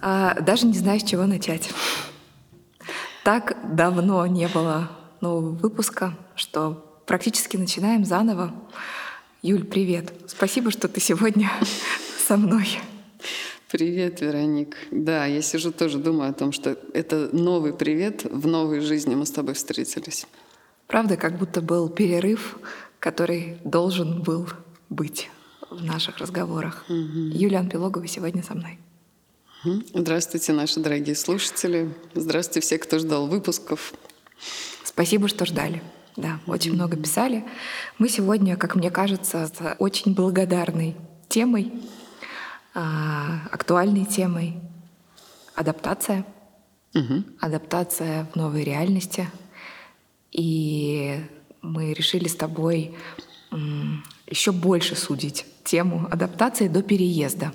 А, даже не знаю, с чего начать. Так давно не было нового выпуска, что практически начинаем заново. Юль, привет. Спасибо, что ты сегодня со мной. Привет, Вероник. Да, я сижу тоже думаю о том, что это новый привет в новой жизни мы с тобой встретились. Правда, как будто был перерыв, который должен был быть в наших разговорах. Угу. Юлия Анпилогова сегодня со мной. Здравствуйте, наши дорогие слушатели. Здравствуйте все, кто ждал выпусков. Спасибо, что ждали. Да, очень mm-hmm. много писали. Мы сегодня, как мне кажется, с очень благодарной темой, а, актуальной темой адаптация. Mm-hmm. Адаптация в новой реальности. И мы решили с тобой еще больше судить тему адаптации до переезда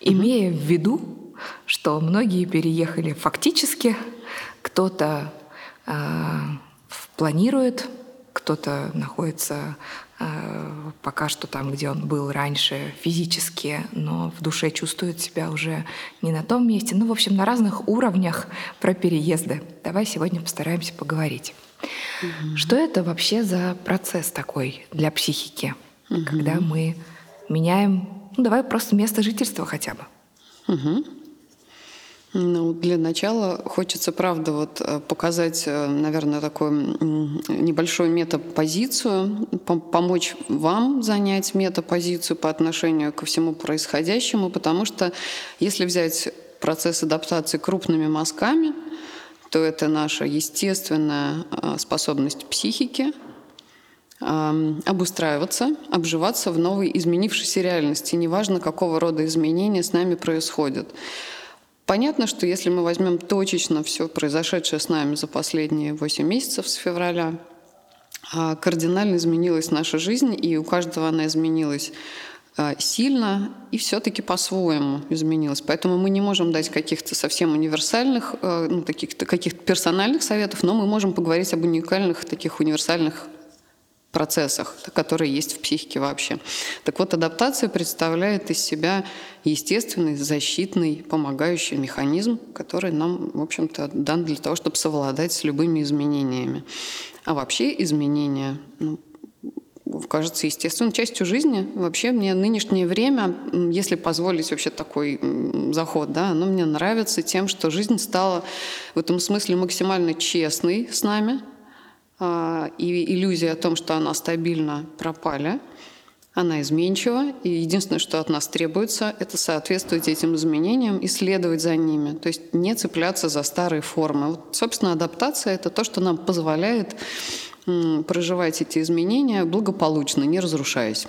имея в виду, что многие переехали фактически, кто-то э, планирует, кто-то находится э, пока что там, где он был раньше физически, но в душе чувствует себя уже не на том месте. Ну, в общем, на разных уровнях про переезды. Давай сегодня постараемся поговорить. Угу. Что это вообще за процесс такой для психики, угу. когда мы меняем ну, давай просто место жительства хотя бы. Угу. Ну, для начала хочется, правда, вот э, показать, э, наверное, такую небольшую метапозицию, помочь вам занять метапозицию по отношению ко всему происходящему, потому что если взять процесс адаптации крупными мазками, то это наша естественная э, способность психики – обустраиваться, обживаться в новой изменившейся реальности, неважно, какого рода изменения с нами происходят. Понятно, что если мы возьмем точечно все произошедшее с нами за последние 8 месяцев с февраля, а, кардинально изменилась наша жизнь, и у каждого она изменилась а, сильно и все-таки по-своему изменилась. Поэтому мы не можем дать каких-то совсем универсальных, а, ну, каких-то каких персональных советов, но мы можем поговорить об уникальных таких универсальных процессах, которые есть в психике вообще. Так вот, адаптация представляет из себя естественный, защитный, помогающий механизм, который нам, в общем-то, дан для того, чтобы совладать с любыми изменениями. А вообще изменения, ну, кажется естественной частью жизни. Вообще мне нынешнее время, если позволить вообще такой заход, да, оно мне нравится тем, что жизнь стала в этом смысле максимально честной с нами, и иллюзия о том, что она стабильна, пропали. Она изменчива, и единственное, что от нас требуется, это соответствовать этим изменениям и следовать за ними. То есть не цепляться за старые формы. Вот, собственно, адаптация — это то, что нам позволяет проживать эти изменения благополучно, не разрушаясь.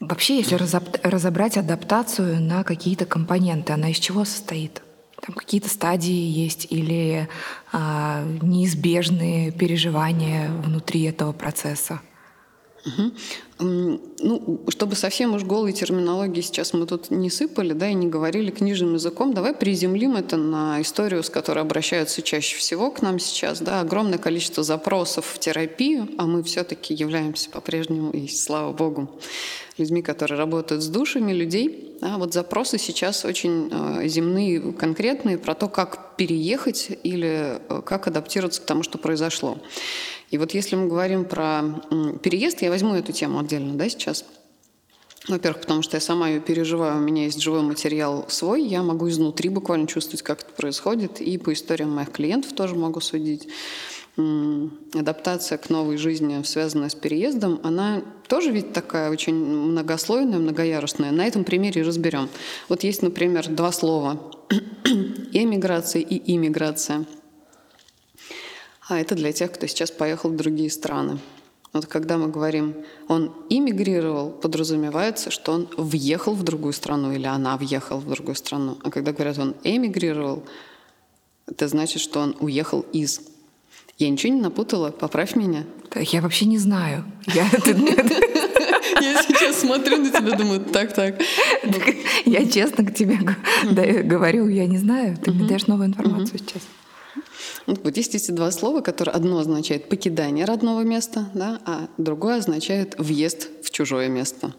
Вообще, если разобрать адаптацию на какие-то компоненты, она из чего состоит? Там какие-то стадии есть или а, неизбежные переживания внутри этого процесса? Угу. Ну, чтобы совсем уж голой терминологии сейчас мы тут не сыпали, да, и не говорили книжным языком, давай приземлим это на историю, с которой обращаются чаще всего к нам сейчас, да, огромное количество запросов в терапию, а мы все-таки являемся по-прежнему, и слава богу, людьми, которые работают с душами людей. Да, вот запросы сейчас очень э, земные, конкретные про то, как переехать или э, как адаптироваться к тому, что произошло. И вот если мы говорим про переезд, я возьму эту тему отдельно да, сейчас. Во-первых, потому что я сама ее переживаю, у меня есть живой материал свой, я могу изнутри буквально чувствовать, как это происходит, и по историям моих клиентов тоже могу судить. Адаптация к новой жизни, связанная с переездом, она тоже ведь такая очень многослойная, многоярусная. На этом примере разберем. Вот есть, например, два слова – эмиграция и иммиграция – а это для тех, кто сейчас поехал в другие страны. Вот когда мы говорим «он иммигрировал», подразумевается, что он въехал в другую страну или она въехала в другую страну. А когда говорят «он эмигрировал», это значит, что он уехал из. Я ничего не напутала? Поправь меня. Я вообще не знаю. Я, я сейчас смотрю на тебя, думаю, так, так. Я честно к тебе говорю, я не знаю. Ты мне даешь новую информацию сейчас. Вот есть эти два слова, которые одно означает покидание родного места, да, а другое означает въезд в чужое место.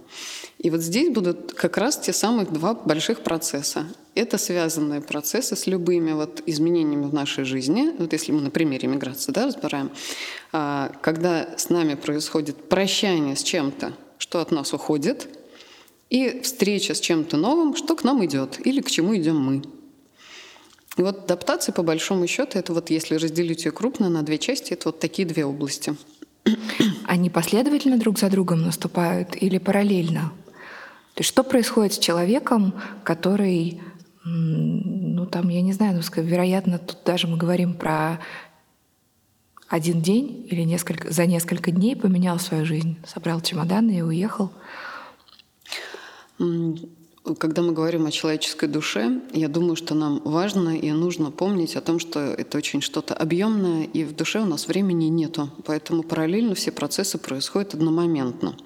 И вот здесь будут как раз те самые два больших процесса. Это связанные процессы с любыми вот изменениями в нашей жизни. Вот если мы на примере миграции да, разбираем, а, когда с нами происходит прощание с чем-то, что от нас уходит, и встреча с чем-то новым, что к нам идет или к чему идем мы. И вот адаптация, по большому счету, это вот если разделить ее крупно на две части, это вот такие две области. Они последовательно друг за другом наступают или параллельно? То есть что происходит с человеком, который, ну там, я не знаю, ну, вероятно, тут даже мы говорим про один день или несколько, за несколько дней поменял свою жизнь, собрал чемоданы и уехал. Когда мы говорим о человеческой душе, я думаю, что нам важно и нужно помнить о том, что это очень что-то объемное, и в душе у нас времени нету. Поэтому параллельно все процессы происходят одномоментно.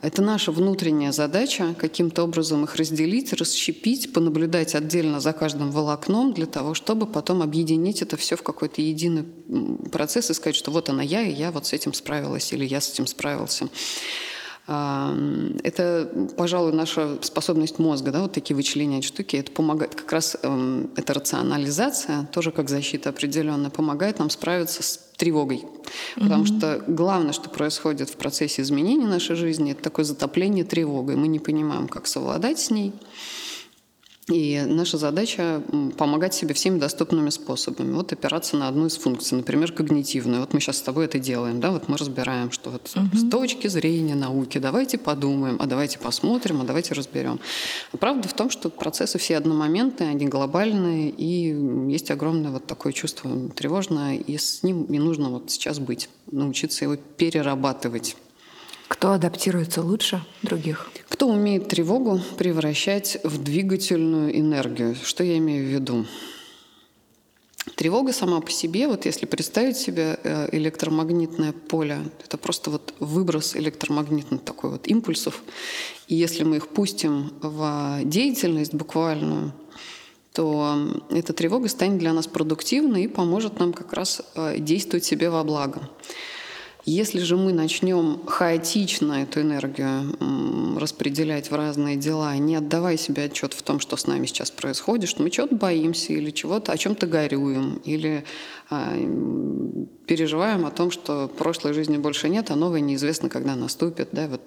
Это наша внутренняя задача каким-то образом их разделить, расщепить, понаблюдать отдельно за каждым волокном для того, чтобы потом объединить это все в какой-то единый процесс и сказать, что вот она я, и я вот с этим справилась, или я с этим справился. Это, пожалуй, наша способность мозга, да, вот такие вычленять штуки, это помогает, как раз эм, эта рационализация, тоже как защита определенная, помогает нам справиться с тревогой. Потому mm-hmm. что главное, что происходит в процессе изменения нашей жизни, это такое затопление тревогой. Мы не понимаем, как совладать с ней. И наша задача помогать себе всеми доступными способами. Вот опираться на одну из функций, например, когнитивную. Вот мы сейчас с тобой это делаем, да, вот мы разбираем, что вот угу. с точки зрения науки давайте подумаем, а давайте посмотрим, а давайте разберем. правда в том, что процессы все одномоментные, они глобальные, и есть огромное вот такое чувство тревожное, и с ним не нужно вот сейчас быть, научиться его перерабатывать. Кто адаптируется лучше других? Кто умеет тревогу превращать в двигательную энергию? Что я имею в виду? Тревога сама по себе, вот если представить себе э, электромагнитное поле, это просто вот выброс электромагнитных такой вот импульсов. И если мы их пустим в деятельность буквальную, то эта тревога станет для нас продуктивной и поможет нам как раз э, действовать себе во благо. Если же мы начнем хаотично эту энергию распределять в разные дела, не отдавая себе отчет в том, что с нами сейчас происходит, что мы чего-то боимся или чего-то, о чем-то горюем, или а, переживаем о том, что прошлой жизни больше нет, а новая неизвестно, когда наступит. Да? Вот,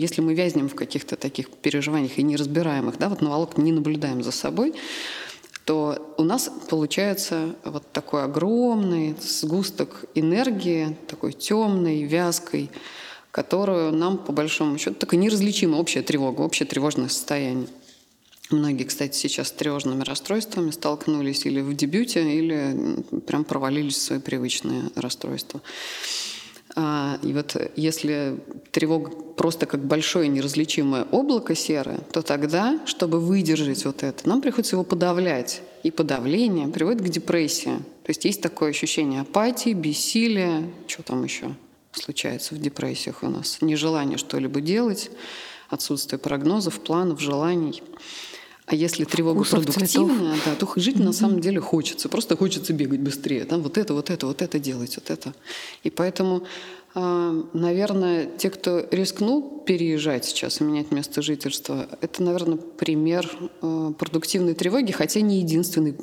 если мы вязнем в каких-то таких переживаниях и не разбираем их, да, вот наволок не наблюдаем за собой, то у нас получается вот такой огромный сгусток энергии, такой темной, вязкой, которую нам, по большому счету, такая неразличимая общая тревога, общее тревожное состояние. Многие, кстати, сейчас с тревожными расстройствами столкнулись или в дебюте, или прям провалились в свои привычные расстройства. А, и вот если тревога просто как большое неразличимое облако серое, то тогда, чтобы выдержать вот это, нам приходится его подавлять. И подавление приводит к депрессии. То есть есть такое ощущение апатии, бессилия, что там еще случается в депрессиях у нас, нежелание что-либо делать, отсутствие прогнозов, планов, желаний. А если тревога Вкусов продуктивная, да, то жить mm-hmm. на самом деле хочется. Просто хочется бегать быстрее. Там вот это, вот это, вот это делать, вот это. И поэтому наверное, те, кто рискнул переезжать сейчас и менять место жительства, это, наверное, пример а, продуктивной тревоги, хотя не единственный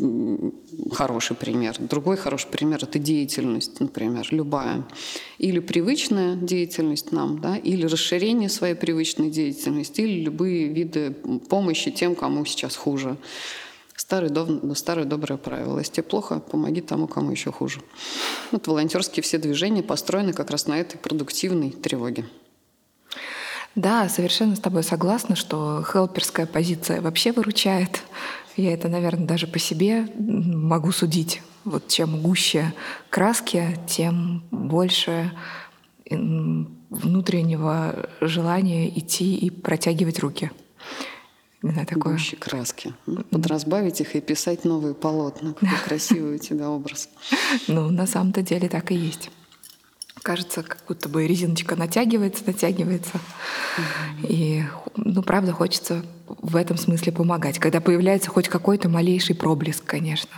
хороший пример. Другой хороший пример – это деятельность, например, любая. Или привычная деятельность нам, да, или расширение своей привычной деятельности, или любые виды помощи тем, кому сейчас хуже. Старое, дов... старое доброе правило. Если тебе плохо, помоги тому, кому еще хуже. Вот волонтерские все движения построены как раз на этой продуктивной тревоге. Да, совершенно с тобой согласна, что хелперская позиция вообще выручает. Я это, наверное, даже по себе могу судить. Вот чем гуще краски, тем больше внутреннего желания идти и протягивать руки. Да, такое. Гуще краски. Подразбавить их и писать новые полотна. Какой красивый у тебя образ. Ну, на самом-то деле так и есть. Кажется, как будто бы резиночка натягивается, натягивается. И, ну, правда, хочется в этом смысле помогать, когда появляется хоть какой-то малейший проблеск, конечно.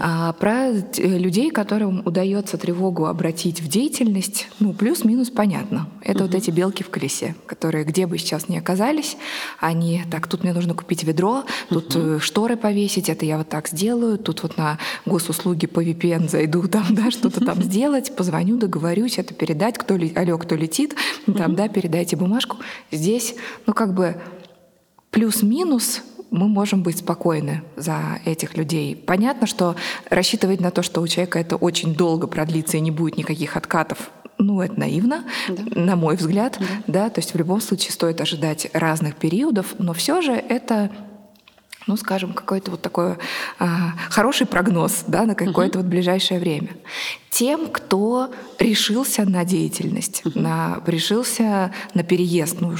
А про людей, которым удается тревогу обратить в деятельность, ну, плюс-минус понятно. Это угу. вот эти белки в колесе, которые где бы сейчас ни оказались, они, так, тут мне нужно купить ведро, тут угу. шторы повесить, это я вот так сделаю, тут вот на госуслуги по VPN зайду, там, да, что-то там сделать, позвоню, договорюсь, это передать, кто, ли, алло, кто летит, там, да, передайте бумажку. Здесь, ну, как бы плюс-минус мы можем быть спокойны за этих людей. Понятно, что рассчитывать на то, что у человека это очень долго продлится и не будет никаких откатов, ну, это наивно, да. на мой взгляд, да. да, то есть в любом случае стоит ожидать разных периодов, но все же это ну, скажем, какой-то вот такой а, хороший прогноз да, на какое-то uh-huh. вот ближайшее время. Тем, кто решился на деятельность, uh-huh. на, решился на переезд, ну,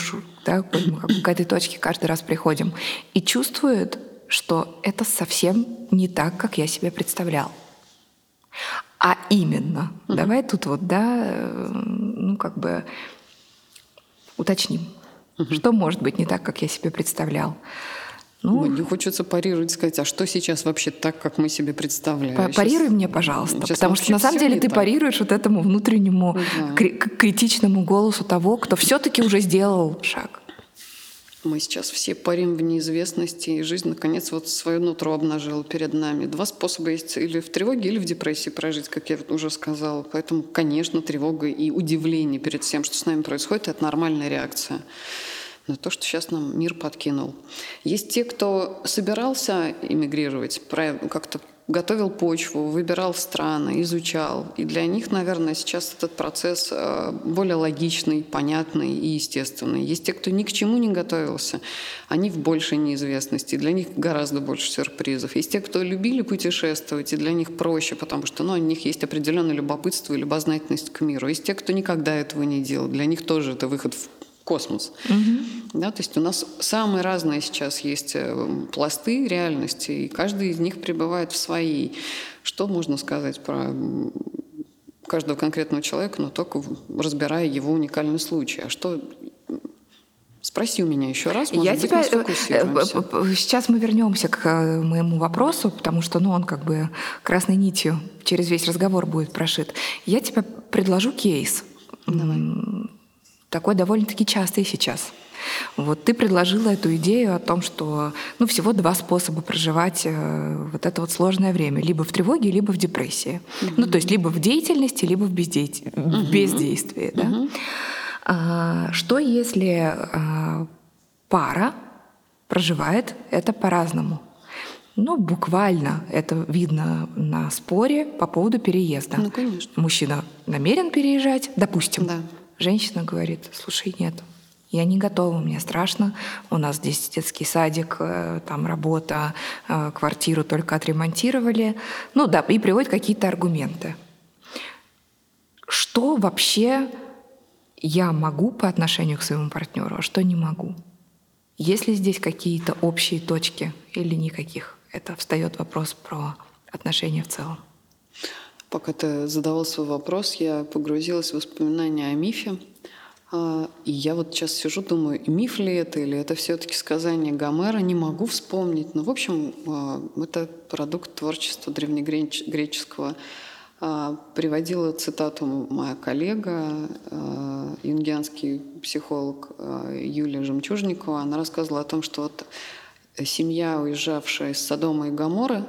да, мы к этой точке каждый раз приходим, и чувствует, что это совсем не так, как я себе представлял. А именно, uh-huh. давай тут вот, да, э, ну, как бы уточним, uh-huh. что может быть не так, как я себе представлял. Ну, Мне хочется парировать, сказать, а что сейчас вообще так, как мы себе представляем? Парируй сейчас, мне, пожалуйста, сейчас потому что на самом деле ты так. парируешь вот этому внутреннему да. критичному голосу того, кто все-таки уже сделал шаг. Мы сейчас все парим в неизвестности, и жизнь, наконец, вот свое нутро обнажила перед нами. Два способа есть или в тревоге, или в депрессии прожить, как я уже сказала. Поэтому, конечно, тревога и удивление перед всем, что с нами происходит, это нормальная реакция на то, что сейчас нам мир подкинул. Есть те, кто собирался эмигрировать, как-то готовил почву, выбирал страны, изучал. И для них, наверное, сейчас этот процесс э, более логичный, понятный и естественный. Есть те, кто ни к чему не готовился, они в большей неизвестности, для них гораздо больше сюрпризов. Есть те, кто любили путешествовать, и для них проще, потому что ну, у них есть определенное любопытство и любознательность к миру. Есть те, кто никогда этого не делал, для них тоже это выход в космос. Угу. Да, то есть у нас самые разные сейчас есть э, пласты реальности, и каждый из них пребывает в своей. Что можно сказать про каждого конкретного человека, но только разбирая его уникальный случай. А что Спроси у меня еще раз. Может Я быть, тебя э, сейчас мы вернемся к э, моему вопросу, потому что, ну, он как бы красной нитью через весь разговор будет прошит. Я тебе предложу кейс. Давай такой довольно-таки частый сейчас. Вот ты предложила эту идею о том, что ну, всего два способа проживать э, вот это вот сложное время. Либо в тревоге, либо в депрессии. Mm-hmm. Ну, то есть либо в деятельности, либо в, бездейт... mm-hmm. в бездействии. Да? Mm-hmm. А, что если а, пара проживает это по-разному? Ну, буквально это видно на споре по поводу переезда. Ну, конечно. Мужчина намерен переезжать, допустим. Да женщина говорит, слушай, нет, я не готова, мне страшно. У нас здесь детский садик, э, там работа, э, квартиру только отремонтировали. Ну да, и приводит какие-то аргументы. Что вообще я могу по отношению к своему партнеру, а что не могу? Есть ли здесь какие-то общие точки или никаких? Это встает вопрос про отношения в целом. Пока ты задавал свой вопрос, я погрузилась в воспоминания о мифе. А, и я вот сейчас сижу, думаю, миф ли это, или это все-таки сказание Гомера, не могу вспомнить. Но, в общем, а, это продукт творчества древнегреческого. А, приводила цитату моя коллега, юнгианский психолог Юлия Жемчужникова. Она рассказывала о том, что вот семья, уезжавшая из Содома и Гаморы,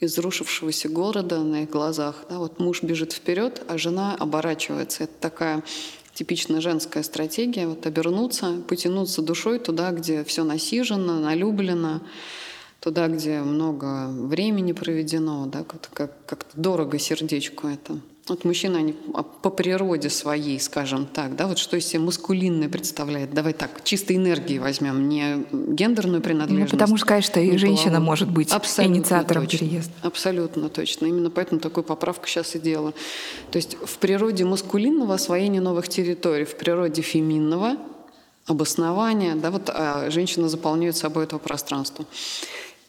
из рушившегося города на их глазах. Да, вот муж бежит вперед, а жена оборачивается. Это такая типичная женская стратегия, вот обернуться, потянуться душой туда, где все насижено, налюблено, туда, где много времени проведено, да, как-то как, как дорого сердечку это. Вот мужчины, они по природе своей, скажем так, да, вот что из себя маскулинное представляет. Давай так, чистой энергии возьмем, не гендерную принадлежность. Ну, потому что, конечно, и женщина может быть Абсолютно инициатором точно. переезда. Абсолютно точно. Именно поэтому такую поправку сейчас и делаю. То есть в природе маскулинного освоения новых территорий, в природе феминного обоснования, да, вот а женщина заполняет собой это пространство.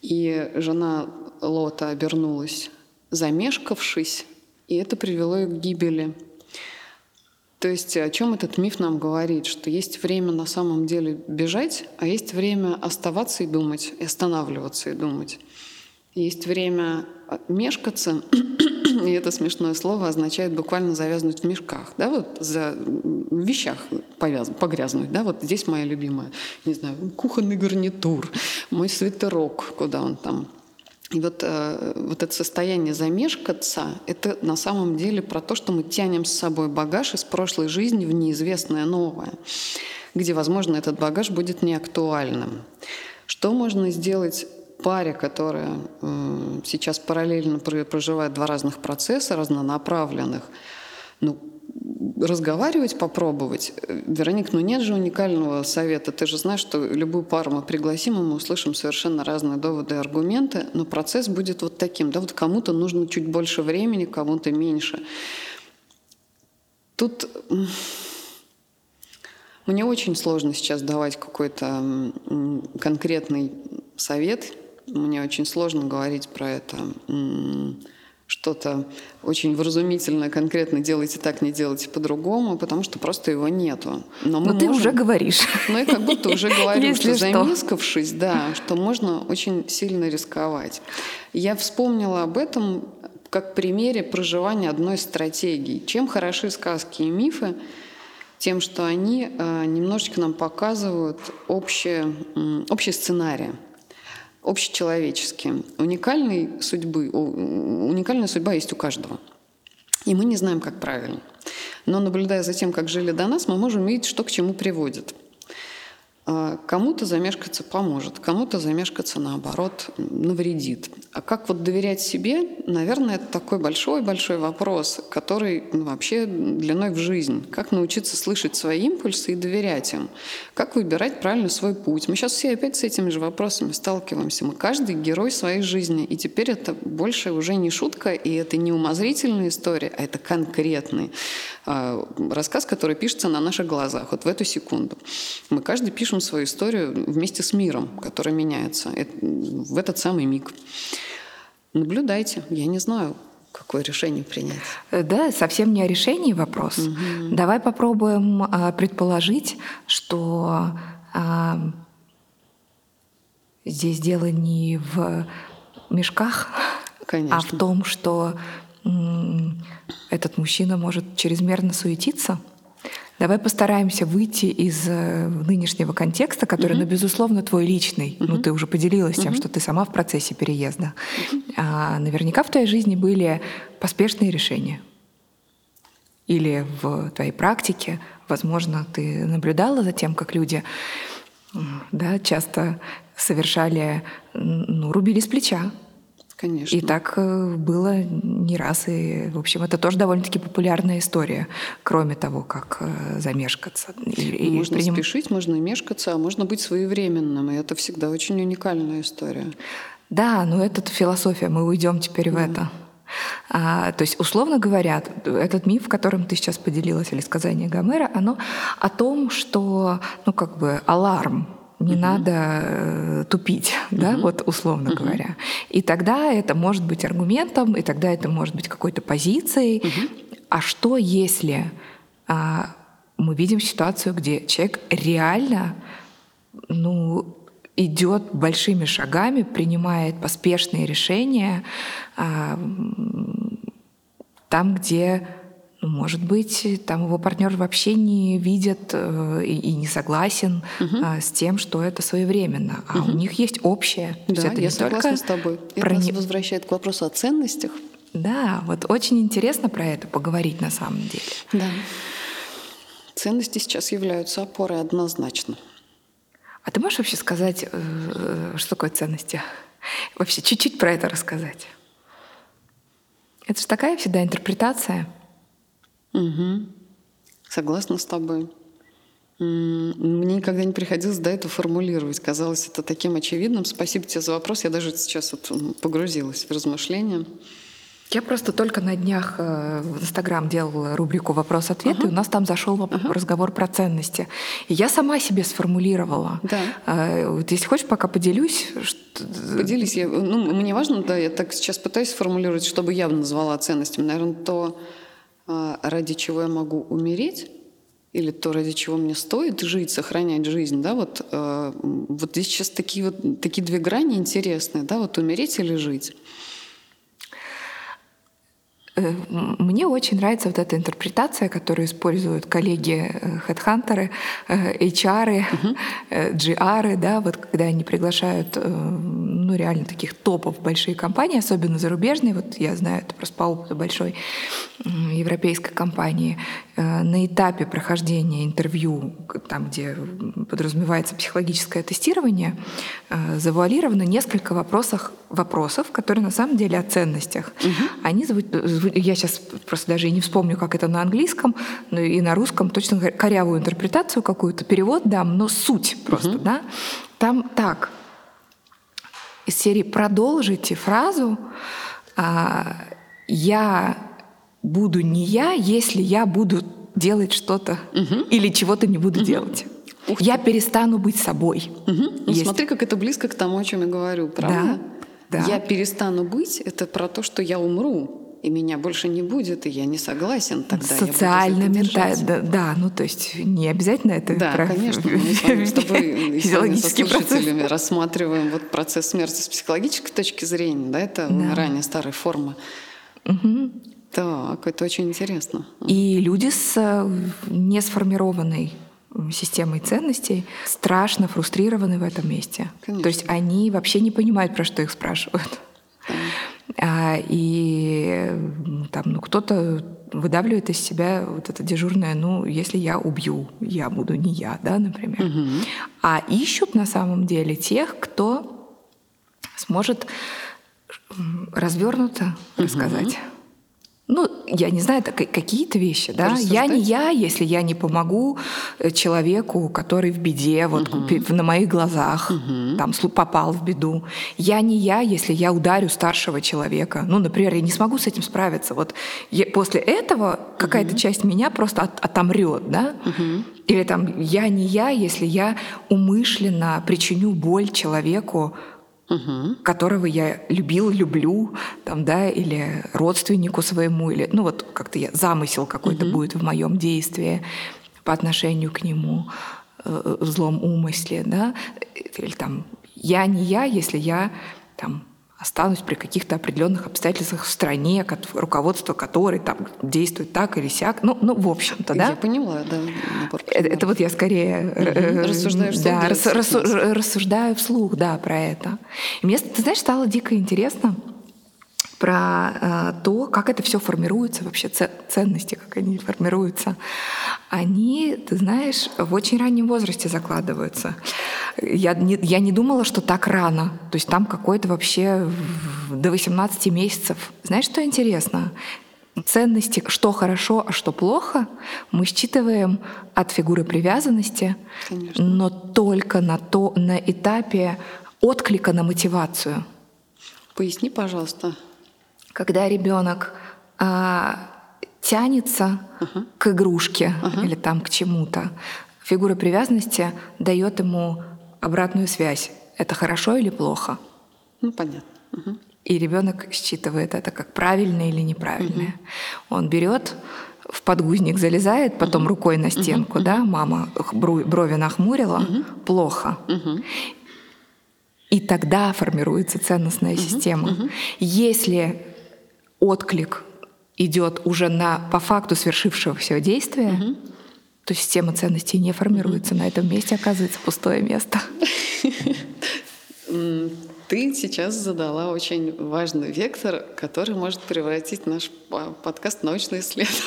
И жена Лота обернулась, замешкавшись, и это привело их к гибели. То есть о чем этот миф нам говорит? Что есть время на самом деле бежать, а есть время оставаться и думать, и останавливаться и думать. Есть время мешкаться, и это смешное слово означает буквально завязнуть в мешках, да, вот за, в вещах повяз, погрязнуть, да, вот здесь моя любимая, не знаю, кухонный гарнитур, мой свитерок, куда он там и вот, э, вот это состояние замешкаться, это на самом деле про то, что мы тянем с собой багаж из прошлой жизни в неизвестное новое, где, возможно, этот багаж будет неактуальным. Что можно сделать паре, которая сейчас параллельно проживает два разных процесса, разнонаправленных, ну, разговаривать, попробовать. Вероник, ну нет же уникального совета. Ты же знаешь, что любую пару мы пригласим, и мы услышим совершенно разные доводы и аргументы, но процесс будет вот таким. Да, вот кому-то нужно чуть больше времени, кому-то меньше. Тут мне очень сложно сейчас давать какой-то конкретный совет. Мне очень сложно говорить про это что-то очень вразумительное, конкретно делайте так, не делайте по-другому, потому что просто его нету. Но, мы Но ты уже говоришь. Ну и как будто уже говорю, что замискавшись, да, что можно очень сильно рисковать. Я вспомнила об этом как примере проживания одной из стратегий. Чем хороши сказки и мифы? Тем, что они э, немножечко нам показывают общие, общий сценарий общечеловеческие. Уникальной судьбы, уникальная судьба есть у каждого. И мы не знаем, как правильно. Но наблюдая за тем, как жили до нас, мы можем видеть, что к чему приводит. А, кому-то замешкаться поможет, кому-то замешкаться, наоборот, навредит. А как вот доверять себе, наверное, это такой большой-большой вопрос, который ну, вообще длиной в жизнь. Как научиться слышать свои импульсы и доверять им? Как выбирать правильно свой путь? Мы сейчас все опять с этими же вопросами сталкиваемся. Мы каждый герой своей жизни. И теперь это больше уже не шутка, и это не умозрительная история, а это конкретный рассказ, который пишется на наших глазах, вот в эту секунду. Мы каждый пишем свою историю вместе с миром, который меняется в этот самый миг. Наблюдайте. Я не знаю, какое решение принять. Э, да, совсем не о решении вопрос. Угу. Давай попробуем а, предположить, что а, здесь дело не в мешках, Конечно. а в том, что этот мужчина может чрезмерно суетиться. Давай постараемся выйти из э, нынешнего контекста, который, угу. ну, безусловно, твой личный. Угу. Ну, ты уже поделилась тем, угу. что ты сама в процессе переезда. Угу. А, наверняка в твоей жизни были поспешные решения. Или в твоей практике, возможно, ты наблюдала за тем, как люди да, часто совершали, ну, рубили с плеча Конечно. И так э, было не раз. И, в общем, это тоже довольно-таки популярная история, кроме того, как э, замешкаться. И, можно приним... спешить, можно мешкаться, а можно быть своевременным. И это всегда очень уникальная история. Да, но это философия. Мы уйдем теперь в это. А, то есть, условно говоря, этот миф, которым ты сейчас поделилась, или сказание Гомера, оно о том, что, ну, как бы аларм, не угу. надо э, тупить, угу. да, вот условно угу. говоря. И тогда это может быть аргументом, и тогда это может быть какой-то позицией. Угу. А что если а, мы видим ситуацию, где человек реально, ну, идет большими шагами, принимает поспешные решения а, там, где ну, может быть, там его партнер вообще не видит э, и, и не согласен угу. э, с тем, что это своевременно. А угу. у них есть общее. Да, это я согласна с тобой. Это нас возвращает к вопросу о ценностях. Да, вот очень интересно про это поговорить на самом деле. Да. Ценности сейчас являются опорой однозначно. А ты можешь вообще сказать, э, что такое ценности? Вообще чуть-чуть про это рассказать. Это же такая всегда интерпретация. Угу. Согласна с тобой. Мне никогда не приходилось до этого формулировать. Казалось это таким очевидным. Спасибо тебе за вопрос. Я даже сейчас вот погрузилась в размышления. Я просто только на днях э, в Инстаграм делала рубрику «Вопрос-ответ», uh-huh. и у нас там зашел uh-huh. разговор про ценности. И я сама себе сформулировала. Да. Э, вот если хочешь, пока поделюсь. Что... Поделись. Я, ну, мне важно, да, я так сейчас пытаюсь сформулировать, чтобы я назвала ценностями. Наверное, то, ради чего я могу умереть, или то, ради чего мне стоит жить, сохранять жизнь, да, вот, э, вот здесь сейчас такие вот такие две грани интересные, да, вот умереть или жить. Э, мне очень нравится вот эта интерпретация, которую используют коллеги-хедхантеры, э, HR, угу. GR, да, вот когда они приглашают ну, реально таких топов большие компании, особенно зарубежные, вот я знаю это просто по опыту большой европейской компании, на этапе прохождения интервью, там, где подразумевается психологическое тестирование, завуалировано несколько вопросов, вопросов, которые на самом деле о ценностях. Угу. Они я сейчас просто даже и не вспомню, как это на английском, но и на русском точно корявую интерпретацию какую-то, перевод дам, но суть просто, угу. да. Там так, из серии «Продолжите фразу а, «Я буду не я, если я буду делать что-то угу. или чего-то не буду угу. делать». Ух я перестану быть собой. Угу. Ну, смотри, как это близко к тому, о чем я говорю, правда? Да. Да. Я перестану быть, это про то, что я умру и меня больше не будет, и я не согласен тогда. Социально, ментально, да, да, ну то есть не обязательно это Да, про... конечно, мы с вами с тобой со слушателями процесс. рассматриваем вот процесс смерти с психологической точки зрения, да, это да. умирание старой формы. Угу. Так, это очень интересно. И люди с э, не сформированной системой ценностей страшно фрустрированы в этом месте. Конечно. То есть они вообще не понимают, про что их спрашивают. А, и там, ну, кто-то выдавливает из себя вот это дежурное, ну, если я убью, я буду не я, да, например. Угу. А ищут на самом деле тех, кто сможет развернуто угу. рассказать ну, я не знаю, какие-то вещи, да. Я не я, если я не помогу э, человеку, который в беде, вот угу. на моих глазах, угу. там попал в беду. Я не я, если я ударю старшего человека. Ну, например, я не смогу с этим справиться. Вот я, после этого какая-то угу. часть меня просто от, отомрет, да. Угу. Или там я не я, если я умышленно причиню боль человеку, угу. которого я любил, люблю, там, да, или родственнику своему, или, ну вот как-то я, замысел какой-то угу. будет в моем действии по отношению к нему э, в злом умысле, да, или там я не я, если я там останусь при каких-то определенных обстоятельствах в стране, руководство которой там действует так или сяк. Ну, ну в общем-то, да? Я поняла, да. Это, это вот я скорее угу. рассуждаю вслух. Да, рас, рассу, рассуждаю вслух, да, про это. И мне, ты знаешь, стало дико интересно, про э, то, как это все формируется, вообще ценности, как они формируются, они, ты знаешь, в очень раннем возрасте закладываются. Я не, я не думала, что так рано. То есть там какой-то вообще до 18 месяцев. Знаешь, что интересно? Ценности, что хорошо, а что плохо, мы считываем от фигуры привязанности, Конечно. но только на, то, на этапе отклика на мотивацию. Поясни, пожалуйста когда ребенок а, тянется uh-huh. к игрушке uh-huh. или там к чему-то, фигура привязанности дает ему обратную связь. Это хорошо или плохо? Ну, понятно. Uh-huh. И ребенок считывает это как правильное или неправильное. Uh-huh. Он берет в подгузник залезает, потом uh-huh. рукой на стенку, uh-huh. да, мама брови нахмурила, uh-huh. плохо. Uh-huh. И тогда формируется ценностная uh-huh. система. Uh-huh. Если отклик идет уже на по факту свершившегося действия, угу. то система ценностей не формируется. Угу. На этом месте оказывается пустое место. Ты сейчас задала очень важный вектор, который может превратить наш подкаст в научное исследование.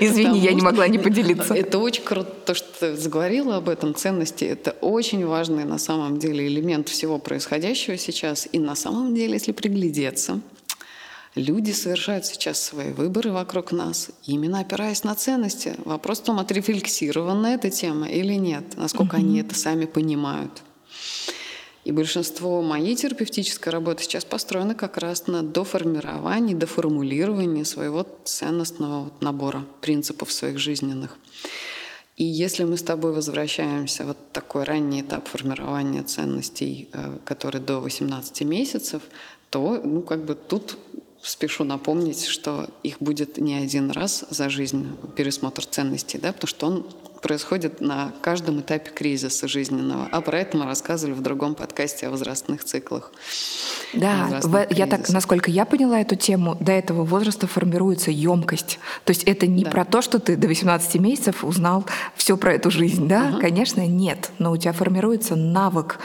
Извини, я не могла не поделиться. Это очень круто, то, что ты заговорила об этом ценности. Это очень важный на самом деле элемент всего происходящего сейчас. И на самом деле, если приглядеться, Люди совершают сейчас свои выборы вокруг нас, именно опираясь на ценности. Вопрос в том, отрефлексирована эта тема или нет, насколько mm-hmm. они это сами понимают. И большинство моей терапевтической работы сейчас построено как раз на доформировании, доформулировании своего ценностного набора принципов своих жизненных. И если мы с тобой возвращаемся вот такой ранний этап формирования ценностей, э, который до 18 месяцев, то ну, как бы тут спешу напомнить, что их будет не один раз за жизнь пересмотр ценностей, да, потому что он происходит на каждом этапе кризиса жизненного. А про это мы рассказывали в другом подкасте о возрастных циклах. Да, в, я так, насколько я поняла эту тему, до этого возраста формируется емкость. То есть это не да. про то, что ты до 18 месяцев узнал все про эту жизнь, да? Угу. Конечно, нет. Но у тебя формируется навык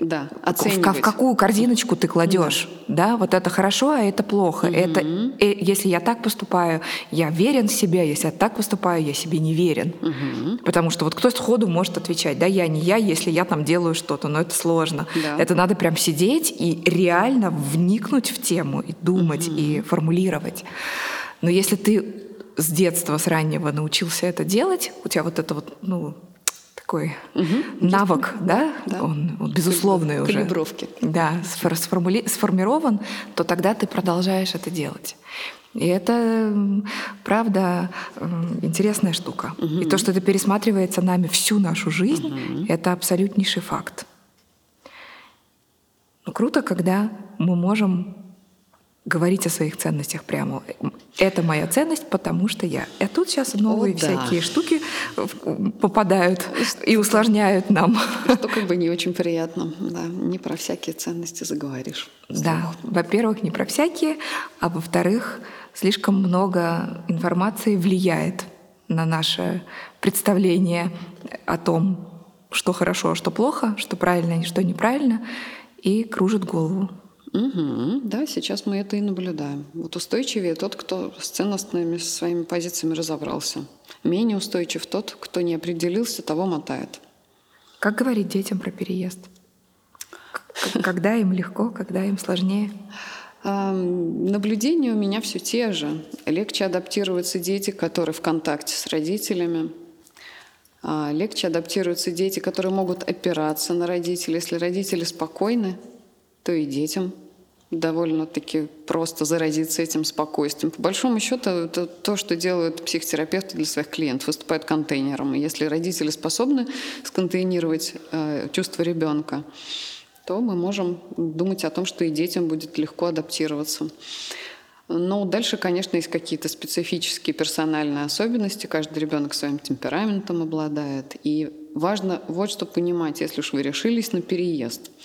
да, оценивать. В, в какую корзиночку ты кладешь, да. да, вот это хорошо, а это плохо. Угу. Это, э, если я так поступаю, я верен в себе, если я так поступаю, я себе не верен. Угу. Потому что вот кто сходу может отвечать, да, я не я, если я там делаю что-то, но это сложно. Да. Это надо прям сидеть и реально вникнуть в тему, и думать, угу. и формулировать. Но если ты с детства, с раннего научился это делать, у тебя вот это вот, ну, такой угу. навык, да, да? Он, он безусловный Калибровки. уже. Калибровки. Да, сформули... сформирован, то тогда ты продолжаешь это делать. И это, правда, интересная штука. Угу. И то, что это пересматривается нами всю нашу жизнь, угу. это абсолютнейший факт. Но круто, когда мы можем говорить о своих ценностях прямо. Это моя ценность, потому что я. А тут сейчас новые о, всякие да. штуки попадают и усложняют нам. Что как бы не очень приятно. Да, не про всякие ценности заговоришь. Да, во-первых, не про всякие, а во-вторых, слишком много информации влияет на наше представление о том, что хорошо, а что плохо, что правильно и что неправильно, и кружит голову. Угу, да, сейчас мы это и наблюдаем. Вот устойчивее тот, кто с ценностными своими позициями разобрался. Менее устойчив тот, кто не определился, того мотает. Как говорить детям про переезд? Когда им легко, когда им сложнее? Наблюдения у меня все те же. Легче адаптируются дети, которые в контакте с родителями. А, легче адаптируются дети, которые могут опираться на родителей. Если родители спокойны, то и детям довольно-таки просто заразиться этим спокойствием. По большому счету, это то, что делают психотерапевты для своих клиентов, выступают контейнером. И если родители способны сконтейнировать э, чувство ребенка, то мы можем думать о том, что и детям будет легко адаптироваться. Но дальше, конечно, есть какие-то специфические персональные особенности. Каждый ребенок своим темпераментом обладает. И важно вот что понимать, если уж вы решились на переезд –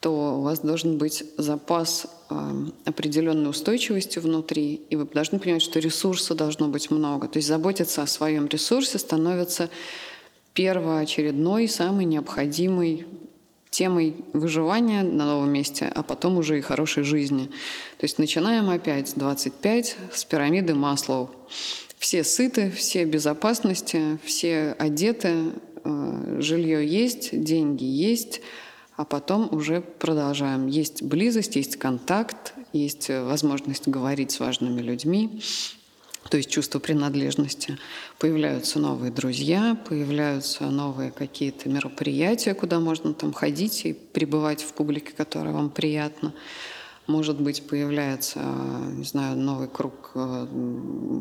то у вас должен быть запас э, определенной устойчивости внутри, и вы должны понимать, что ресурса должно быть много. То есть заботиться о своем ресурсе становится первоочередной, самой необходимой темой выживания на новом месте, а потом уже и хорошей жизни. То есть начинаем опять с 25, с пирамиды Маслоу. Все сыты, все безопасности, все одеты, э, жилье есть, деньги есть, а потом уже продолжаем. Есть близость, есть контакт, есть э, возможность говорить с важными людьми, то есть чувство принадлежности. Появляются новые друзья, появляются новые какие-то мероприятия, куда можно там ходить и пребывать в публике, которая вам приятна. Может быть, появляется, не знаю, новый круг э,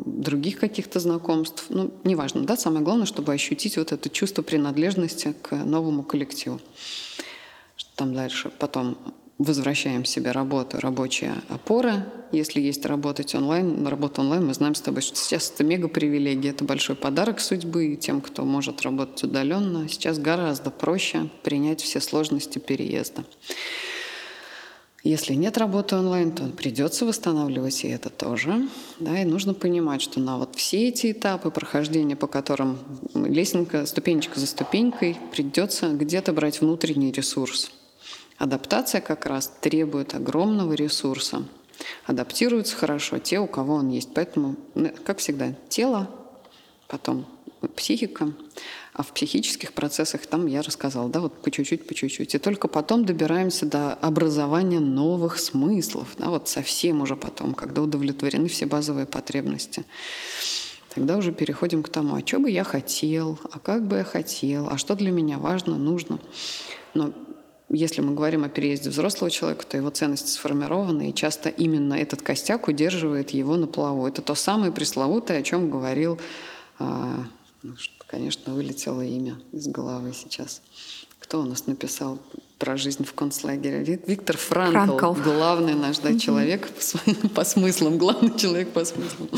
других каких-то знакомств. Ну, неважно, да, самое главное, чтобы ощутить вот это чувство принадлежности к новому коллективу там дальше. Потом возвращаем себе работу, рабочая опора. Если есть работать онлайн, работа онлайн, мы знаем с тобой, что сейчас это мега привилегия, это большой подарок судьбы тем, кто может работать удаленно. Сейчас гораздо проще принять все сложности переезда. Если нет работы онлайн, то придется восстанавливать и это тоже. Да, и нужно понимать, что на вот все эти этапы прохождения, по которым лестница, ступенечка за ступенькой, придется где-то брать внутренний ресурс – Адаптация как раз требует огромного ресурса. Адаптируются хорошо те, у кого он есть. Поэтому, ну, как всегда, тело, потом психика, а в психических процессах там я рассказала, да, вот по чуть-чуть, по чуть-чуть. И только потом добираемся до образования новых смыслов, да, вот совсем уже потом, когда удовлетворены все базовые потребности. Тогда уже переходим к тому, а что бы я хотел, а как бы я хотел, а что для меня важно, нужно. Но если мы говорим о переезде взрослого человека, то его ценности сформированы, и часто именно этот костяк удерживает его на плаву. Это то самое пресловутое, о чем говорил, а, ну, конечно, вылетело имя из головы сейчас. кто у нас написал про жизнь в концлагере? Виктор Франкл, Франкл. главный наш да, человек по смыслам, главный человек по смыслам.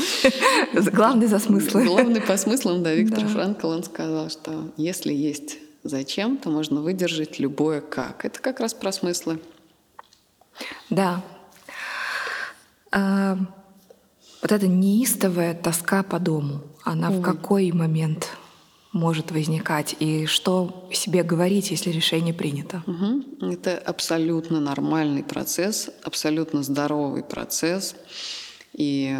Главный за смыслы. Главный по смыслам, да, Виктор да. Франкл, он сказал, что если есть зачем, то можно выдержать любое как. Это как раз про смыслы. Да. А, вот эта неистовая тоска по дому, она Ой. в какой момент может возникать и что себе говорить, если решение принято? Угу. Это абсолютно нормальный процесс, абсолютно здоровый процесс. И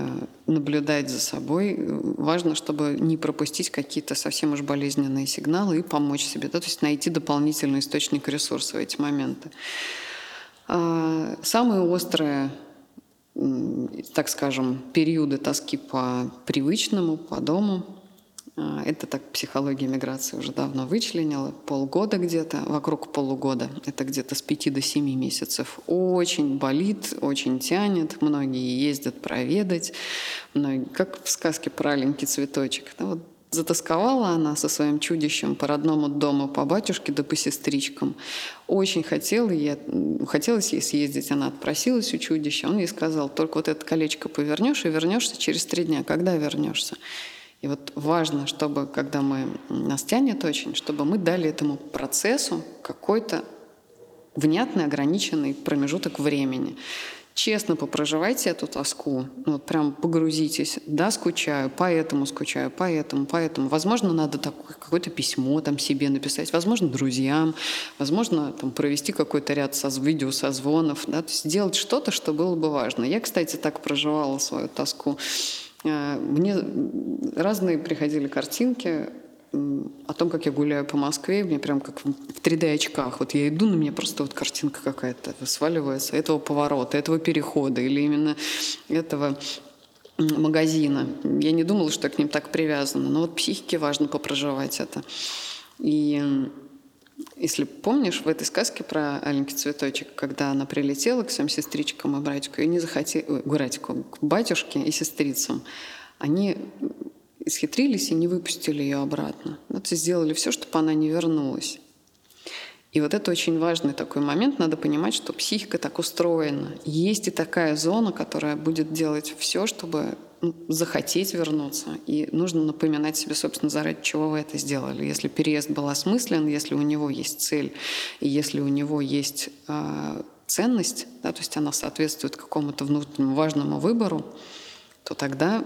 наблюдать за собой важно, чтобы не пропустить какие-то совсем уж болезненные сигналы и помочь себе, да, то есть найти дополнительный источник ресурса в эти моменты. А, самые острые так скажем, периоды тоски по привычному, по дому. А, это так психология миграции уже давно вычленила. Полгода где-то, вокруг полугода. Это где-то с пяти до семи месяцев. Очень болит, очень тянет. Многие ездят проведать. Многие, как в сказке про аленький цветочек. Да, вот Затасковала она со своим чудищем по родному дому, по батюшке да по сестричкам. Очень хотела ей, хотелось ей съездить. Она отпросилась у чудища. Он ей сказал, только вот это колечко повернешь и вернешься через три дня. Когда вернешься? И вот важно, чтобы, когда мы, нас тянет очень, чтобы мы дали этому процессу какой-то внятный, ограниченный промежуток времени. Честно попроживайте эту тоску, ну, вот прям погрузитесь. Да, скучаю, поэтому скучаю, поэтому, поэтому. Возможно, надо такое, какое-то письмо там себе написать, возможно, друзьям, возможно, там, провести какой-то ряд соз, видеосозвонов, да, то есть сделать что-то, что было бы важно. Я, кстати, так проживала свою тоску. Э, мне разные приходили картинки о том, как я гуляю по Москве, мне прям как в 3D-очках. Вот я иду, на меня просто вот картинка какая-то сваливается этого поворота, этого перехода или именно этого магазина. Я не думала, что я к ним так привязана, но вот психике важно попроживать это. И если помнишь, в этой сказке про аленький цветочек, когда она прилетела к своим сестричкам и братику, и не захотела, братику, к батюшке и сестрицам, они исхитрились и не выпустили ее обратно. Вот сделали все, чтобы она не вернулась. И вот это очень важный такой момент. Надо понимать, что психика так устроена. Есть и такая зона, которая будет делать все, чтобы захотеть вернуться. И нужно напоминать себе, собственно, заради чего вы это сделали. Если переезд был осмыслен, если у него есть цель, и если у него есть э, ценность, да, то есть она соответствует какому-то внутреннему важному выбору, то тогда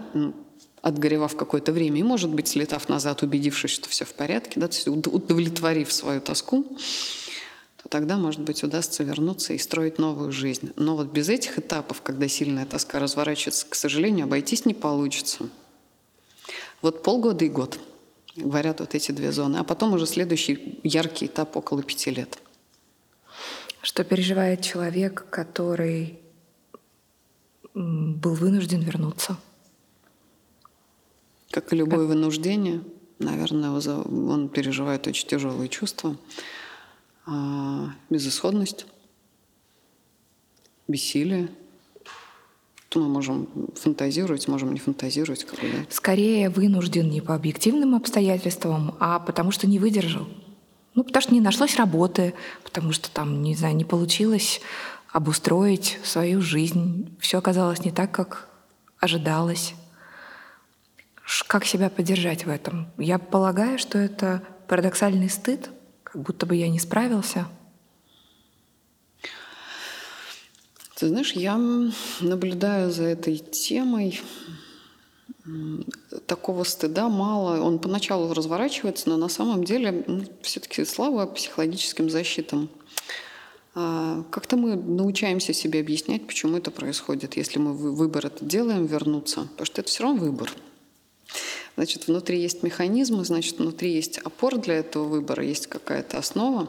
отгоревав какое-то время, и, может быть, слетав назад, убедившись, что все в порядке, да, удовлетворив свою тоску, то тогда, может быть, удастся вернуться и строить новую жизнь. Но вот без этих этапов, когда сильная тоска разворачивается, к сожалению, обойтись не получится. Вот полгода и год, говорят вот эти две зоны, а потом уже следующий яркий этап около пяти лет. Что переживает человек, который был вынужден вернуться? Как и любое вынуждение, наверное, он переживает очень тяжелые чувства. А, безысходность, бессилие. То мы можем фантазировать, можем не фантазировать. Как бы, да. Скорее вынужден не по объективным обстоятельствам, а потому что не выдержал. Ну, потому что не нашлось работы, потому что там, не знаю, не получилось обустроить свою жизнь. Все оказалось не так, как ожидалось. Как себя поддержать в этом? Я полагаю, что это парадоксальный стыд, будто бы я не справился. Ты знаешь, я наблюдаю за этой темой. Такого стыда мало. Он поначалу разворачивается, но на самом деле ну, все-таки слава психологическим защитам. А, как-то мы научаемся себе объяснять, почему это происходит, если мы выбор это делаем, вернуться. Потому что это все равно выбор. Значит, внутри есть механизмы, значит, внутри есть опор для этого выбора, есть какая-то основа.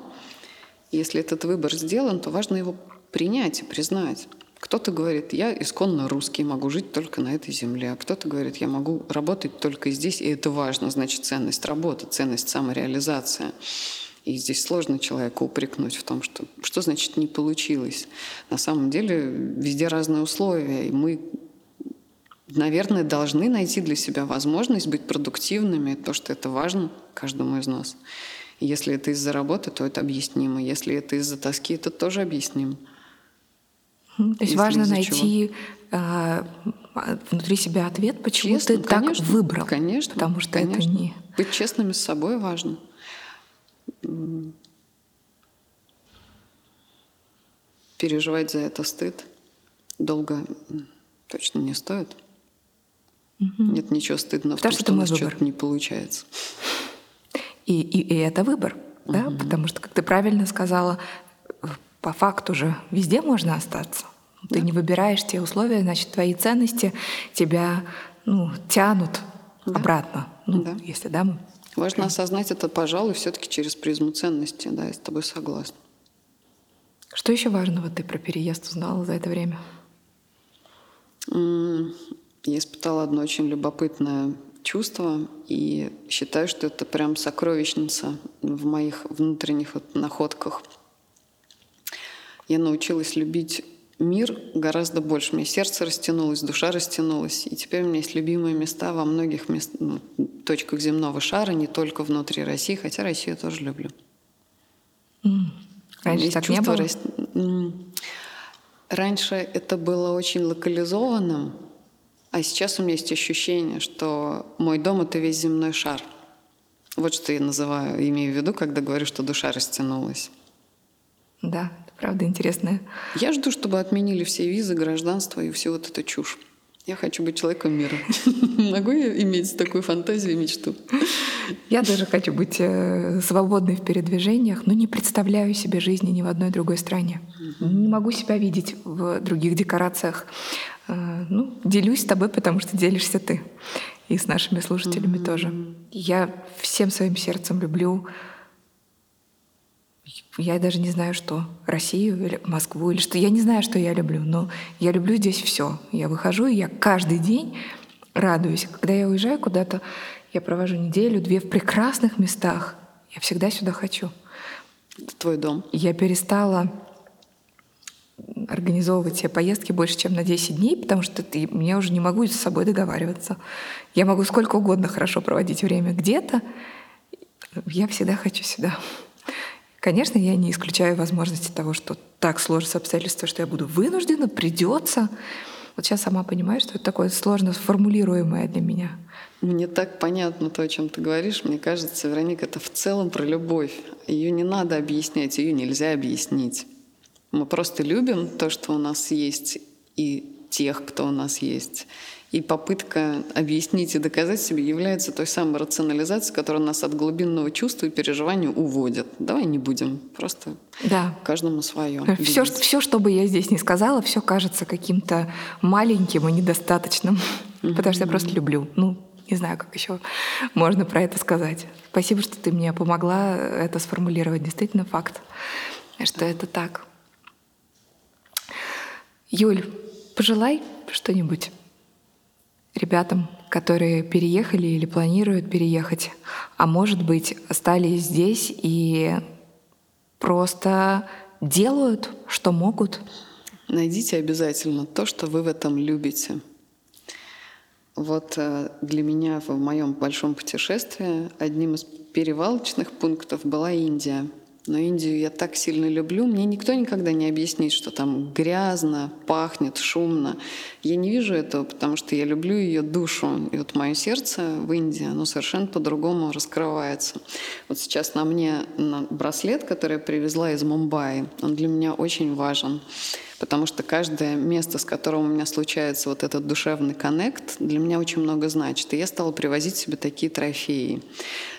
Если этот выбор сделан, то важно его принять и признать. Кто-то говорит, я исконно русский, могу жить только на этой земле. А кто-то говорит, я могу работать только здесь, и это важно. Значит, ценность работы, ценность самореализация. И здесь сложно человека упрекнуть в том, что что значит не получилось. На самом деле везде разные условия, и мы наверное, должны найти для себя возможность быть продуктивными, то, что это важно каждому из нас. Если это из-за работы, то это объяснимо. Если это из-за тоски, это тоже объяснимо. То есть Если важно найти э, внутри себя ответ, почему Честно, ты конечно, так выбрал. Конечно. Потому что конечно. это не... Быть честными с собой важно. Переживать за это стыд долго точно не стоит. Угу. Нет ничего стыдного потому в том, что, что у нас что-то не получается. И, и, и это выбор, угу. да? Потому что, как ты правильно сказала, по факту же везде можно остаться. Ты да. не выбираешь те условия, значит, твои ценности тебя ну, тянут да. обратно. Ну, да. Если да, мы... Важно осознать это, пожалуй, все-таки через призму ценности. Да, я с тобой согласна. Что еще важного ты про переезд узнала за это время? Я испытала одно очень любопытное чувство и считаю, что это прям сокровищница в моих внутренних вот находках. Я научилась любить мир гораздо больше. У меня сердце растянулось, душа растянулась. И теперь у меня есть любимые места во многих мест, ну, точках земного шара, не только внутри России, хотя Россию я тоже люблю. Mm. Раньше так не было? Раст... Раньше это было очень локализованным, а сейчас у меня есть ощущение, что мой дом — это весь земной шар. Вот что я называю, имею в виду, когда говорю, что душа растянулась. Да, это правда интересное. Я жду, чтобы отменили все визы, гражданство и всю вот эту чушь. Я хочу быть человеком мира. Могу я иметь такую фантазию и мечту? Я даже хочу быть э, свободной в передвижениях, но не представляю себе жизни ни в одной другой стране. Не могу себя видеть в других декорациях. Э, ну, делюсь с тобой, потому что делишься ты. И с нашими слушателями тоже. Я всем своим сердцем люблю я даже не знаю, что Россию или Москву или что. Я не знаю, что я люблю, но я люблю здесь все. Я выхожу, и я каждый день радуюсь. Когда я уезжаю куда-то, я провожу неделю, две в прекрасных местах. Я всегда сюда хочу. Это твой дом. Я перестала организовывать себе поездки больше, чем на 10 дней, потому что ты, я уже не могу с собой договариваться. Я могу сколько угодно хорошо проводить время где-то. Я всегда хочу сюда. Конечно, я не исключаю возможности того, что так сложатся обстоятельства, что я буду вынуждена, придется. Вот сейчас сама понимаю, что это такое сложно сформулируемое для меня. Мне так понятно то, о чем ты говоришь. Мне кажется, Вероника, это в целом про любовь. Ее не надо объяснять, ее нельзя объяснить. Мы просто любим то, что у нас есть, и тех, кто у нас есть. И попытка объяснить и доказать себе является той самой рационализацией, которая нас от глубинного чувства и переживания уводит. Давай не будем, просто да. каждому свое. Все, все, что бы я здесь не сказала, все кажется каким-то маленьким и недостаточным, mm-hmm. потому что я просто люблю. Ну, не знаю, как еще можно про это сказать. Спасибо, что ты мне помогла это сформулировать. Действительно факт, что это так. Юль, пожелай что-нибудь ребятам, которые переехали или планируют переехать, а может быть, остались здесь и просто делают, что могут. Найдите обязательно то, что вы в этом любите. Вот э, для меня в моем большом путешествии одним из перевалочных пунктов была Индия — но Индию я так сильно люблю. Мне никто никогда не объяснит, что там грязно, пахнет, шумно. Я не вижу этого, потому что я люблю ее душу. И вот мое сердце в Индии, оно совершенно по-другому раскрывается. Вот сейчас на мне браслет, который я привезла из Мумбаи, он для меня очень важен потому что каждое место, с которым у меня случается вот этот душевный коннект, для меня очень много значит. И я стала привозить себе такие трофеи.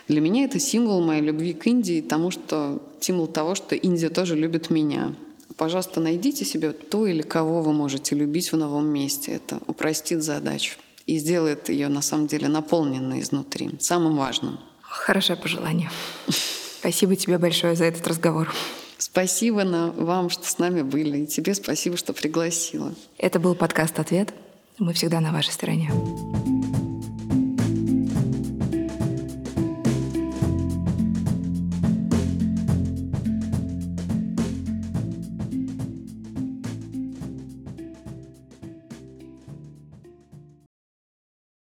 Для меня это символ моей любви к Индии, тому, что символ того, что Индия тоже любит меня. Пожалуйста, найдите себе то или кого вы можете любить в новом месте. Это упростит задачу и сделает ее на самом деле наполненной изнутри, самым важным. Хорошее пожелание. Спасибо тебе большое за этот разговор. Спасибо на вам, что с нами были. И тебе спасибо, что пригласила. Это был подкаст «Ответ». Мы всегда на вашей стороне.